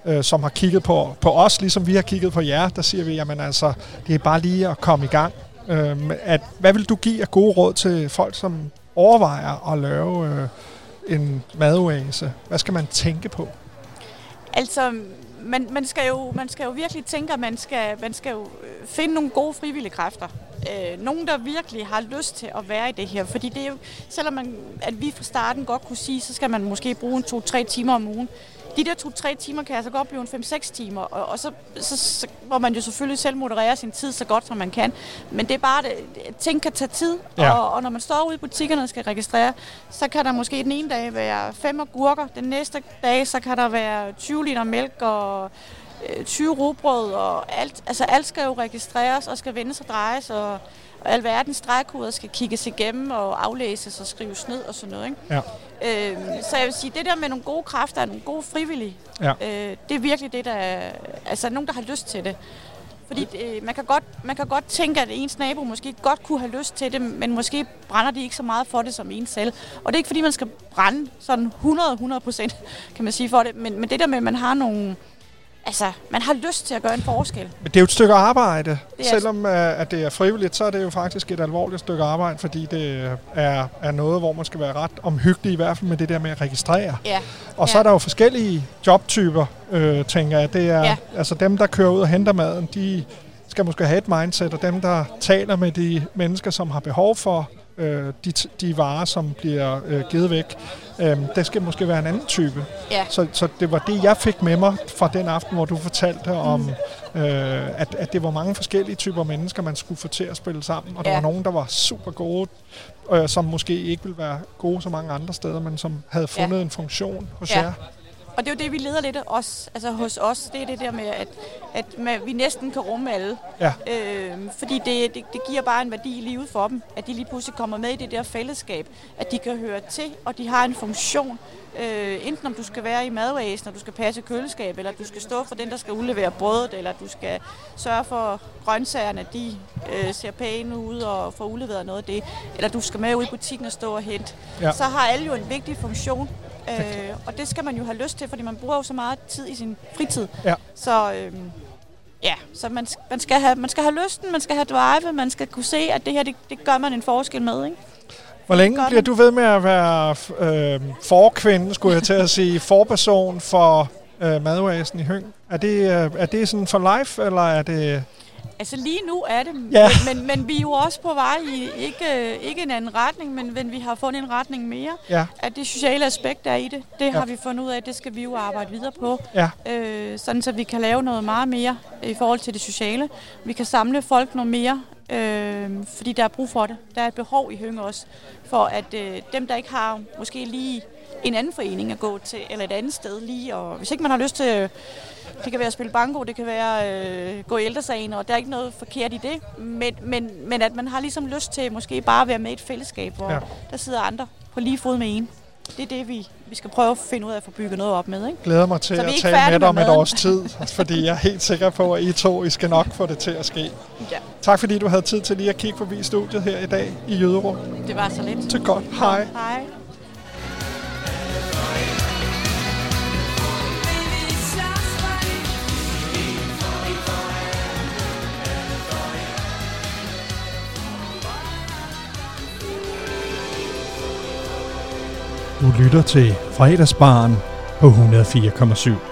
øh, som har kigget på, på os, ligesom vi har kigget på jer, der siger vi, jamen altså, det er bare lige at komme i gang. Øh, at, hvad vil du give af gode råd til folk, som overvejer at lave øh, en madoase? Hvad skal man tænke på? Altså, man, man, skal jo, man skal jo virkelig tænke, at man skal, man skal jo øh, finde nogle gode frivillige kræfter. Øh, nogen, der virkelig har lyst til at være i det her. Fordi det er jo, selvom man, at vi fra starten godt kunne sige, så skal man måske bruge en to-tre timer om ugen. De der to-tre timer kan altså godt blive en 5-6 timer, og, og så, så, så må man jo selvfølgelig selv moderere sin tid så godt, som man kan. Men det er bare, det, ting kan tage tid, Ja. og, og når man står ude i butikkerne og skal registrere, så kan der måske den ene dag være fem agurker, den næste dag, så kan der være 20 liter mælk og øh, 20 rugbrød, og alt, altså alt skal jo registreres og skal vendes og drejes, og, og alverdens stregkoder skal kigges igennem og aflæses og skrives ned og sådan noget. Ikke? Ja. Øhm, så jeg vil sige, det der med nogle gode kræfter, nogle gode frivillige, Ja. øh, det er virkelig det, der er, altså nogen, der har lyst til det. Fordi øh, man, kan godt, man kan godt tænke, at ens nabo måske godt kunne have lyst til det, men måske brænder de ikke så meget for det som en selv. Og det er ikke fordi, man skal brænde sådan 100-100 procent, kan man sige for det. Men, men det der med, at man har nogle... Altså, man har lyst til at gøre en forskel. Men det er jo et stykke arbejde. Det er- Selvom øh, at det er frivilligt, så er det jo faktisk et alvorligt stykke arbejde, fordi det er, er noget, hvor man skal være ret omhyggelig, i hvert fald med det der med at registrere. Ja. Og så Ja. er der jo forskellige jobtyper, øh, tænker jeg. Det er, Ja. altså dem, der kører ud og henter maden, de skal måske have et mindset, og dem, der taler med de mennesker, som har behov for øh, de, de varer, som bliver øh, givet væk, øh, det skal måske være en anden type. Ja. Så, så det var det, jeg fik med mig fra den aften, hvor du fortalte om, Mm. øh, at, at det var mange forskellige typer mennesker, man skulle få til at spille sammen. Og der Ja. var nogen, der var super gode, øh, som måske ikke ville være gode så mange andre steder, men som havde fundet Ja. en funktion hos Ja. jer. Og det er jo det, vi leder lidt os, altså hos os. Det er det der med, at, at med, vi næsten kan rumme alle. Ja. Øh, fordi det, det, det giver bare en værdi i livet for dem, at de lige pludselig kommer med i det der fællesskab, at de kan høre til, og de har en funktion. Øh, enten om du skal være i madvæsen, og du skal passe køleskab, eller du skal stå for den, der skal udlevere brødet, eller du skal sørge for grøntsagerne, de øh, ser pæne ud og får udleveret noget af det, eller du skal med ud i butikken og stå og hente. Ja. Så har alle jo en vigtig funktion, øh, og det skal man jo have lyst til, fordi man bruger jo så meget tid i sin fritid. Ja. Så øh, ja, så man, man, skal have, man skal have lysten, man skal have drive, man skal kunne se, at det her, det, det gør man en forskel med, ikke? Hvor længe Godt. bliver du ved med at være øh, forkvinde, skulle jeg til at sige, forperson for øh, madvæsen i Høng? Er det, øh, er det sådan for life, eller er det... Altså lige nu er det, Ja. men, men, men vi er jo også på vej i ikke, ikke en anden retning, men, men vi har fundet en retning mere. Ja. At det sociale aspekt der er i det, det Ja. har vi fundet ud af, det skal vi jo arbejde videre på. Ja. Øh, sådan så vi kan lave noget meget mere i forhold til det sociale. Vi kan samle folk noget mere, øh, fordi der er brug for det. Der er et behov i Hønge også, for at øh, dem, der ikke har måske lige en anden forening at gå til, eller et andet sted lige, og hvis ikke man har lyst til øh, det kan være at spille banko, det kan være øh, gå i ældresagen, og der er ikke noget forkert i det. Men, men, men at man har ligesom lyst til måske bare at være med i et fællesskab, hvor Ja. der sidder andre på lige fod med en. Det er det, vi, vi skal prøve at finde ud af at få bygget noget op med. Ikke? glæder mig til at tale med dig om et års tid, fordi jeg er helt sikker på, at I to I skal nok få det til at ske. Ja. Tak fordi du havde tid til lige at kigge forbi studiet her i dag i Jøderum. Det var så lidt. Til godt. Hej. Hej. Du lytter til Fredagsbaren på 104,7.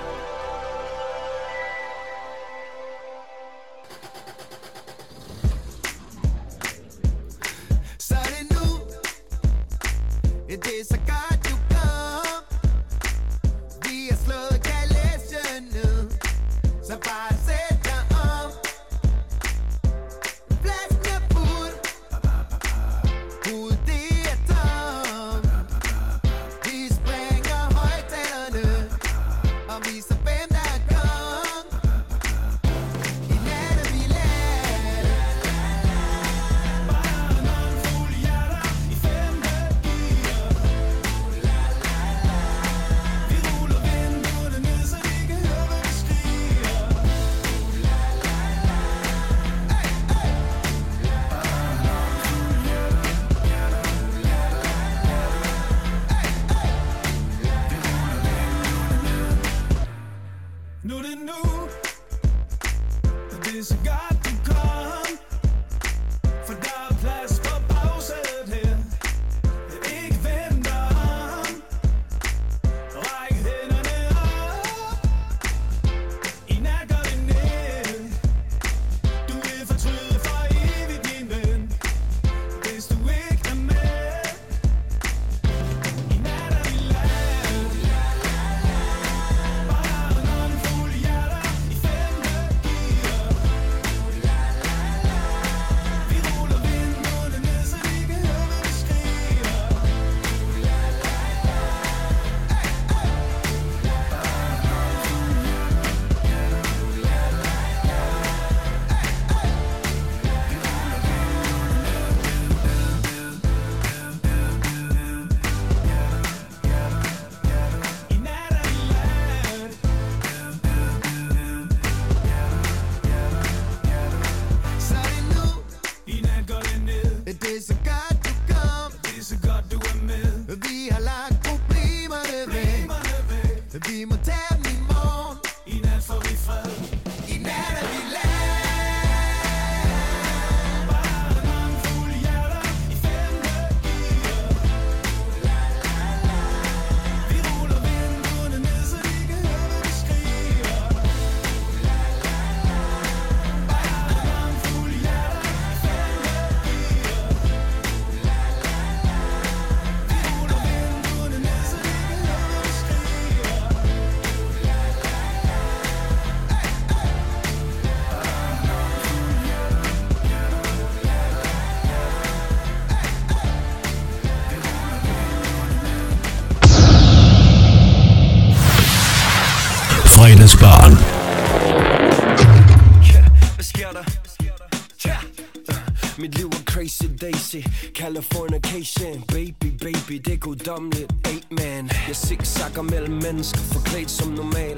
Crazy Californication Baby, baby, det er guddommeligt Amen Jeg zigzagger mellem mennesker Forklædt som normal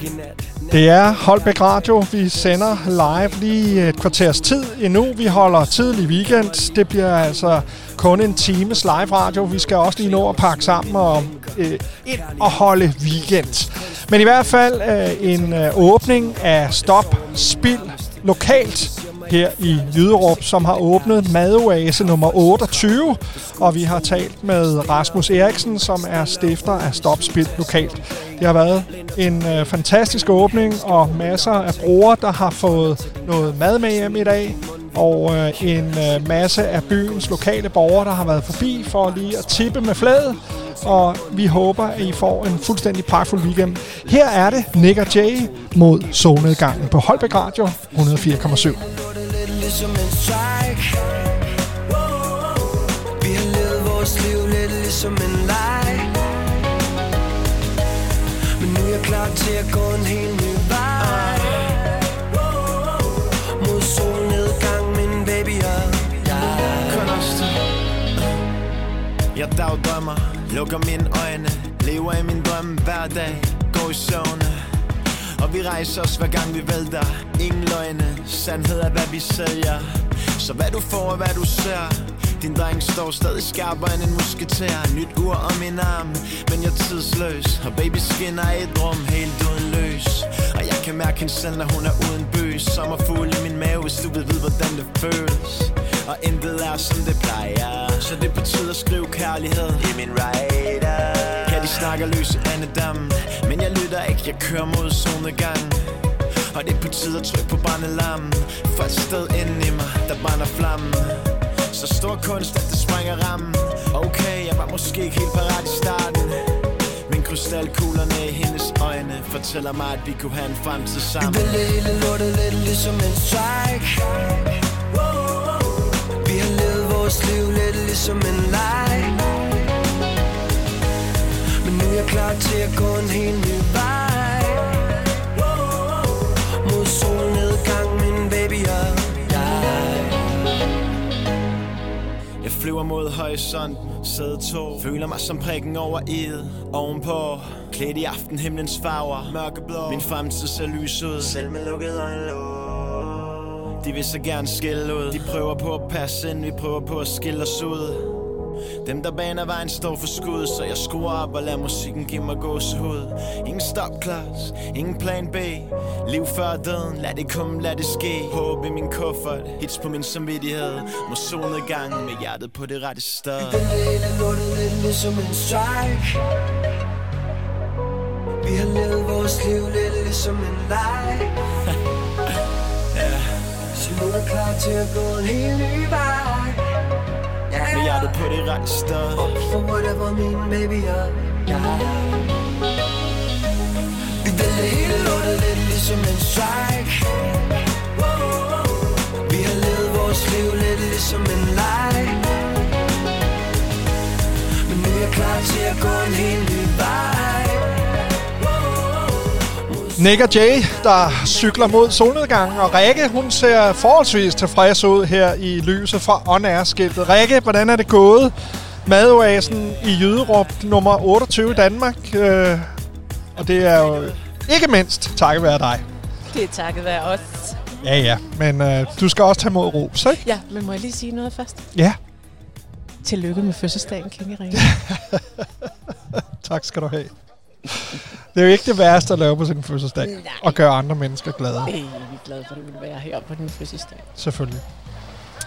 i Det er Holbæk Radio. Vi sender live lige et kvarters tid endnu. Vi holder tidlig weekend. Det bliver altså kun en times live radio. Vi skal også lige nå at pakke sammen og øh, ind og holde weekend. Men i hvert fald øh, en øh, åbning af Stop Spil lokalt her i Jyderup, som har åbnet madoase nummer 28. Og vi har talt med Rasmus Eriksen, som er stifter af Stop Spil lokalt. Det har været en øh, fantastisk åbning, og masser af brugere, der har fået noget mad med hjem i dag. Og øh, en øh, masse af byens lokale borgere, der har været forbi for lige at tippe med fladet. Og vi håber, at I får en fuldstændig pragtfuld weekend. Her er det Nick og Jay mod solnedgangen på Holbæk Radio 104,7 som en strike. Vi har levet vores liv lidt ligesom en leg. Men nu er jeg klar til at gå en helt ny vej. Mod solnedgang, min baby og jeg Jeg dagdrømmer, lukker mine øjne Lever i min drøm hver dag, går i søvne. Og vi rejser os hver gang vi vælter. Ingen løgne, sandhed er hvad vi sælger. Så hvad du får og hvad du ser. Din dreng står stadig skarpere end en musketer Nyt ur om min arm, men jeg er tidsløs. Og baby skinner i et rum helt uden løs Og jeg kan mærke hende selv, når hun er uden bøs Sommerfugl i min mave, hvis du vil vide, hvordan det føles. Og intet er som det plejer. Så det betyder at skrive kærlighed i min rider. Ja, de snakker løs i andedammen Men jeg lytter ikke, jeg kører mod solnedgang. Og det betyder at trykke på brændelammen For et sted inden i mig, der brænder flammen Så stor kunst, at det sprænger rammen Okay, jeg var måske ikke helt parat i starten. Men krystalkuglerne i hendes øjne Fortæller mig, at vi kunne have en fremtid sammen. Vi vælger hele lortet lidt ligesom en strike vores liv lidt ligesom en leg. Men nu er jeg klar til at gå en helt ny vej. Mod solnedgang, min baby og dig Jeg flyver mod horisont, sæde to Føler mig som prikken over i'et Ovenpå, klædt i aftenhimlens farver. Mørkeblå, min fremtid ser lys ud. Selv med lukkede øjne de vil så gerne skille ud. De prøver på at passe ind, vi prøver på at skille os ud. Dem der baner vejen står for skud Så jeg skruer op og lader musikken give mig gåsehud. Ingen stopklods, ingen plan B. Liv før døden, lad det komme, lad det ske. Håb i min kuffert, hits på min samvittighed. Må solnedgang med hjertet på det rette sted. Vi vælger hele lortet lidt ligesom en strike. Vi har levet vores liv lidt ligesom en leg Er klar til at gå en helt ny vej. Med hjertet på det rette sted For whatever min baby og jeg. Vi vælger hele lortet lidt ligesom en strike. Vi har levet vores liv lidt ligesom en leg. Men nu er jeg klar til at gå en helt ny vej Nick og Jay, der cykler mod solnedgangen, og Rikke, hun ser forholdsvis tilfreds ud her i lyset fra On Air-skiltet. Rikke, hvordan er det gået? Madoasen i Jyderup, nummer 28 i Danmark. Øh, og det er jo ikke mindst takket være dig. Det er takket være os. Ja, ja, men øh, du skal også tage mod ros, ikke? Ja, men må jeg lige sige noget først? Ja, Tillykke med fødselsdagen, Kenny Ringe. tak skal du have. Det er jo ikke det værste at lave på sin fødselsdag, Nej. og gøre andre mennesker glade. Jeg er glad for, at du vil være her på din fødselsdag. Selvfølgelig.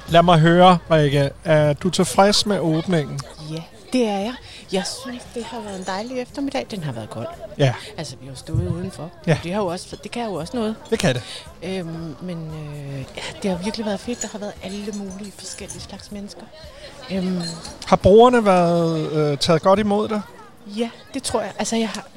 Lad mig høre, Rikke, er du tilfreds med åbningen? Ja, det er jeg. Jeg synes, det har været en dejlig eftermiddag. Den har været kold. Ja. Altså, vi har stået udenfor. Ja. Det, har jo også, det kan jo også noget. Det kan det. Øhm, men øh, ja, det har virkelig været fedt. Der har været alle mulige forskellige slags mennesker. Øhm, Har brugerne været øh, taget godt imod dig? ja, det tror jeg. Altså, jeg har,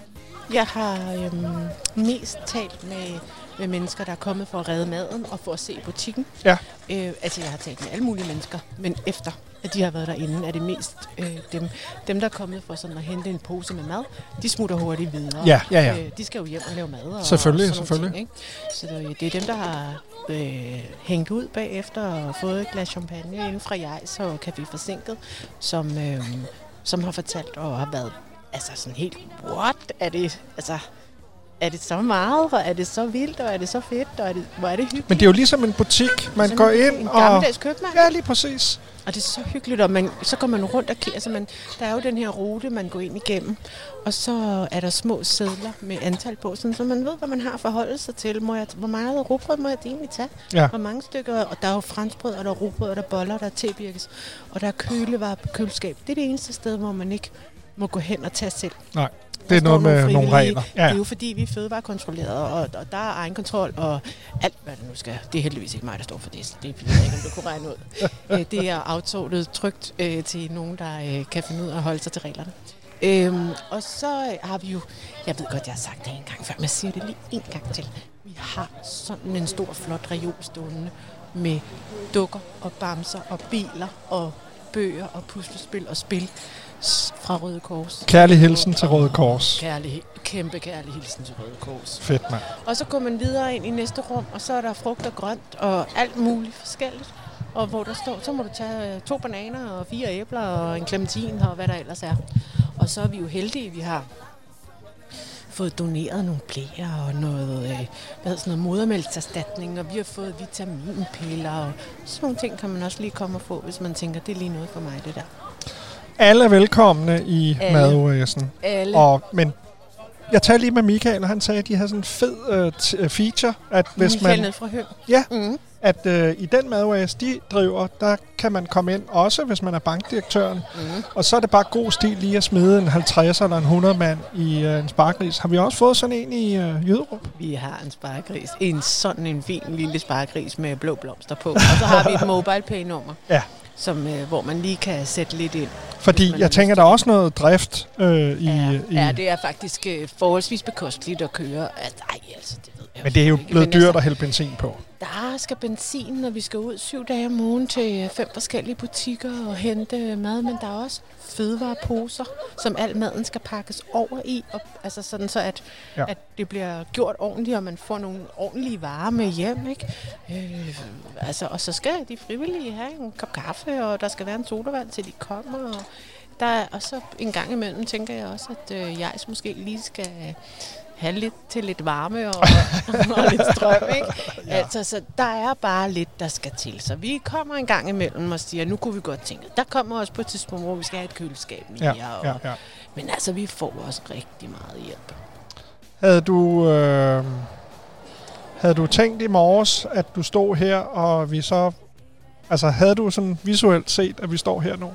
jeg har øhm, mest talt med med mennesker, der er kommet for at redde maden og for at se butikken. Ja. Øh, altså, jeg har talt med alle mulige mennesker, men efter at de har været derinde, er det mest øh, dem, dem, der er kommet for sådan at hente en pose med mad, de smutter hurtigt videre. Ja, ja, ja. Øh, de skal jo hjem og lave mad. Og, Selvfølgelig, og selvfølgelig. Ting, ikke? Så det, det er dem, der har øh, hængt ud bagefter og fået et glas champagne inden fra Jejs og Café Forsinket, som, øh, som har fortalt og har været altså sådan helt, what? Er det, altså, er det så meget, og er det så vildt, og er det så fedt, og er det, hvor er det hyggeligt? Men det er jo ligesom en butik. Man går en- ind en og... gammeldags købmand. Ja, lige præcis. Og det er så hyggeligt, og man, så går man rundt og kigger. Altså man, der er jo den her rute, man går ind igennem, og så er der små sædler med antal på, sådan, så man ved, hvad man har at forholde sig til. Må jeg, hvor meget rugbrød må jeg egentlig tage? Ja. Hvor mange stykker? Og der er jo franskbrød, og der er rugbrød, og der er boller, der er tebirkes, og der er kølevarer på køleskab. Det er det eneste sted, hvor man ikke må gå hen og tage selv. Nej, det er noget med nogle regler. Det er jo fordi, vi er fødevarekontrolleret, og, og der er egenkontrol, og alt, hvad det nu skal. Det er heldigvis ikke mig, der står for det. så Det ved jeg ikke, om du kunne regne ud. Øh, det er outsortet trygt øh, til nogen, der øh, kan finde ud af at holde sig til reglerne. Øhm, og så har vi jo, jeg ved godt, jeg har sagt det en gang før, men jeg siger det lige en gang til. Vi har sådan en stor, flot reol stående med dukker og bamser og biler og bøger og puslespil og spil fra Røde Kors. Kærlig hilsen til Røde Kors. Kærlig, kæmpe kærlig hilsen til Røde Kors. Fedt, mand. Og så går man videre ind i næste rum, og så er der frugt og grønt og alt muligt forskelligt. Og hvor der står, så må du tage øh, to bananer og fire æbler og en clementin og hvad der ellers er. Og så er vi jo heldige, vi har fået doneret nogle blæer og noget, øh, hvad sådan noget modermælkserstatning, og vi har fået vitaminpiller og sådan nogle ting kan man også lige komme og få, hvis man tænker, det er lige noget for mig, det der. Alle er velkomne i. Alle. Og, men jeg talte lige med Michael, og han sagde, at de havde sådan en fed øh, t- øh, feature, at hvis Michael man... ned fra Høng. Ja, mm. at øh, i den madoas, de driver, der kan man komme ind, også hvis man er bankdirektøren. Mm. Og så er det bare god stil lige at smide en 50 eller en 100 mand i øh, en sparkris. Har vi også fået sådan en i øh, Jyderup? Vi har en sparegris. En sådan en fin lille sparegris med blå blomster på. Og så har vi et mobile pay nummer, Ja. Som, øh, hvor man lige kan sætte lidt ind. Fordi jeg tænker, der er også noget drift øh, i... Ja, i ja, det er faktisk øh, forholdsvis bekosteligt at køre. Altså, det ved jeg men det er jo blevet Men dyrt altså, at hælde benzin på. Der skal benzin, når vi skal ud syv dage om ugen til øh, fem forskellige butikker og hente mad, men der er også fødevareposer, som al maden skal pakkes over i, og, altså sådan så, at, Ja. at det bliver gjort ordentligt, og man får nogle ordentlige varer med hjem, ikke? Øh, altså, og så skal de frivillige have en kop kaffe, og der skal være en sodavand, til de kommer, og der er, og så en gang imellem tænker jeg også, at øh, jeg måske lige skal have lidt til lidt varme og, og lidt strøm, ikke? Ja. Altså, så der er bare lidt, der skal til. Så vi kommer en gang imellem og siger, nu kunne vi godt tænke, der kommer også på et tidspunkt, hvor vi skal have et køleskab mere. Ja, og, ja, ja. Men altså, vi får også rigtig meget hjælp. Havde du, øh, havde du tænkt i morges, at du stod her, og vi så... Altså, havde du sådan visuelt set, at vi står her nu?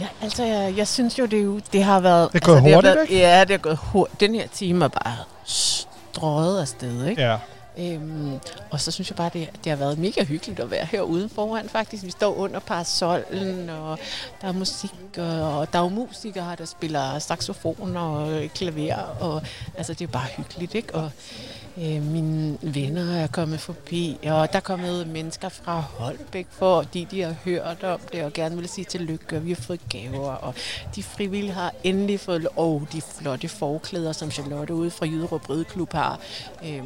Ja, altså, jeg, jeg synes jo, det, er jo, det har været... Det er gået altså, hurtigt, været, ikke? Ja, det er gået hurtigt. Den her time er bare strøget afsted, ikke? Ja. Øhm, og så synes jeg bare, det, det har været mega hyggeligt at være herude foran faktisk. Vi står under parasollen, og der er musik, og, og der er jo musikere her, der spiller saxofon og klaver, og altså det er bare hyggeligt, ikke? Og Øh, mine venner er kommet forbi, og der er kommet mennesker fra Holbæk, fordi de har hørt om det, og gerne vil sige tillykke, og vi har fået gaver, og de frivillige har endelig fået, og de flotte forklæder, som Charlotte ude fra Jyderup Rideklub har, øh,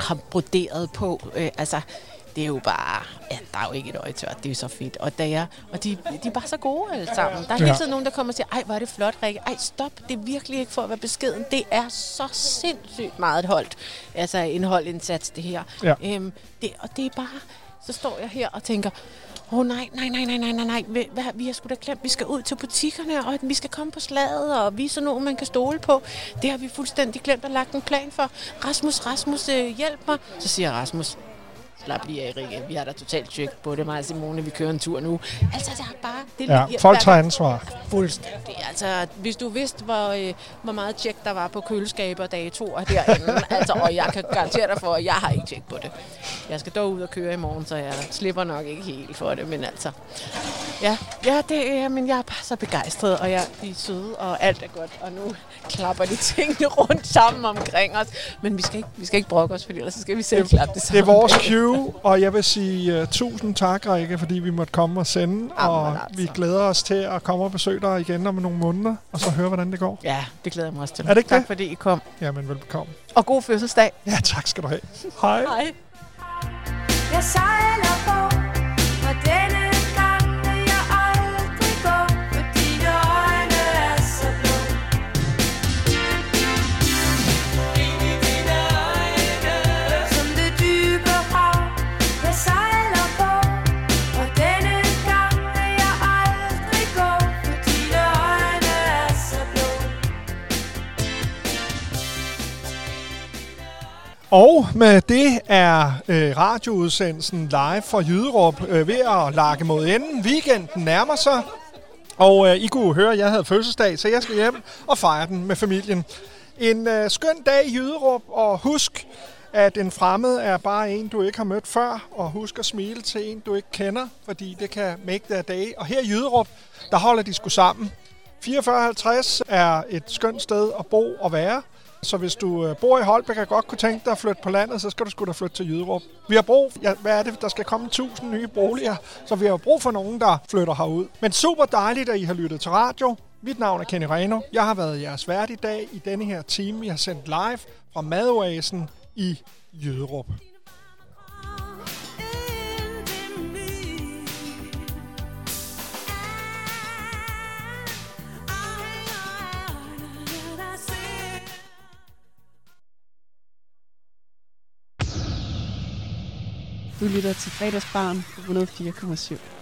har broderet på. Øh, altså, det er jo bare, ja, der er jo ikke et øje tørt, det er jo så fedt. Og, der er, og de, de er bare så gode alle sammen. Der er hele tiden nogen, der kommer og siger, ej, hvor er det flot, Rikke. Ej, stop, det er virkelig ikke for at være beskeden. Det er så sindssygt meget et holdt, altså en holdindsats, det her. Ja. Øhm, det, og det er bare, så står jeg her og tænker, åh oh, nej, nej, nej, nej, nej, nej, nej, vi, hvad, vi har sgu da glemt, vi skal ud til butikkerne, og vi skal komme på slaget, og vise nogen, man kan stole på. Det har vi fuldstændig glemt at lagt en plan for. Rasmus, Rasmus, øh, hjælp mig. Så siger Rasmus, af, Rikke. Vi har da totalt tjek på det, mig og Simone. Vi kører en tur nu. Altså, det er bare... Det Ja, folk tager ansvar. Fuldstændig. Altså, hvis du vidste, hvor, øh, hvor meget tjek der var på køleskab og datoer derinde, altså, og jeg kan garantere dig for, at jeg har ikke tjek på det. Jeg skal dog ud og køre i morgen, så jeg slipper nok ikke helt for det, men altså... Ja, ja det er, men jeg er bare så begejstret, og jeg, de er søde, og alt er godt, og nu klapper de tingene rundt sammen omkring os. Men vi skal ikke, vi skal ikke brokke os, for ellers så skal vi selv klappe det Det er sammen. vores cue, og jeg vil sige uh, tusind tak, Rikke, fordi vi måtte komme og sende. og altså. vi glæder os til at komme og besøge dig igen om nogle måneder, og så høre, hvordan det går. Ja, det glæder jeg mig også til. Er det ikke tak det? fordi I kom. Jamen, velbekomme. Og god fødselsdag. Ja, tak skal du have. Hej. Hej. Jeg sejler Og med det er øh, radioudsendelsen live fra Jyderup øh, ved at lakke mod enden. Weekenden nærmer sig, og øh, I kunne høre, at jeg havde fødselsdag, så jeg skal hjem og fejre den med familien. En øh, skøn dag i Jyderup, og husk, at en fremmed er bare en, du ikke har mødt før, og husk at smile til en, du ikke kender, fordi det kan make their day. Og her i Jyderup, der holder de sgu sammen. 4450 er et skønt sted at bo og være. Så hvis du øh, bor i Holbæk og godt kunne tænke dig at flytte på landet, så skal du skulle da flytte til Jyderup. Vi har brug, ja, hvad er det, der skal komme 1000 nye boliger, så vi har brug for nogen, der flytter herud. Men super dejligt, at I har lyttet til radio. Mit navn er Kenny Reno. Jeg har været jeres vært i dag i denne her time, vi har sendt live fra Madoasen i Jyderup. Du lytter til fredagsbarn på 104,7.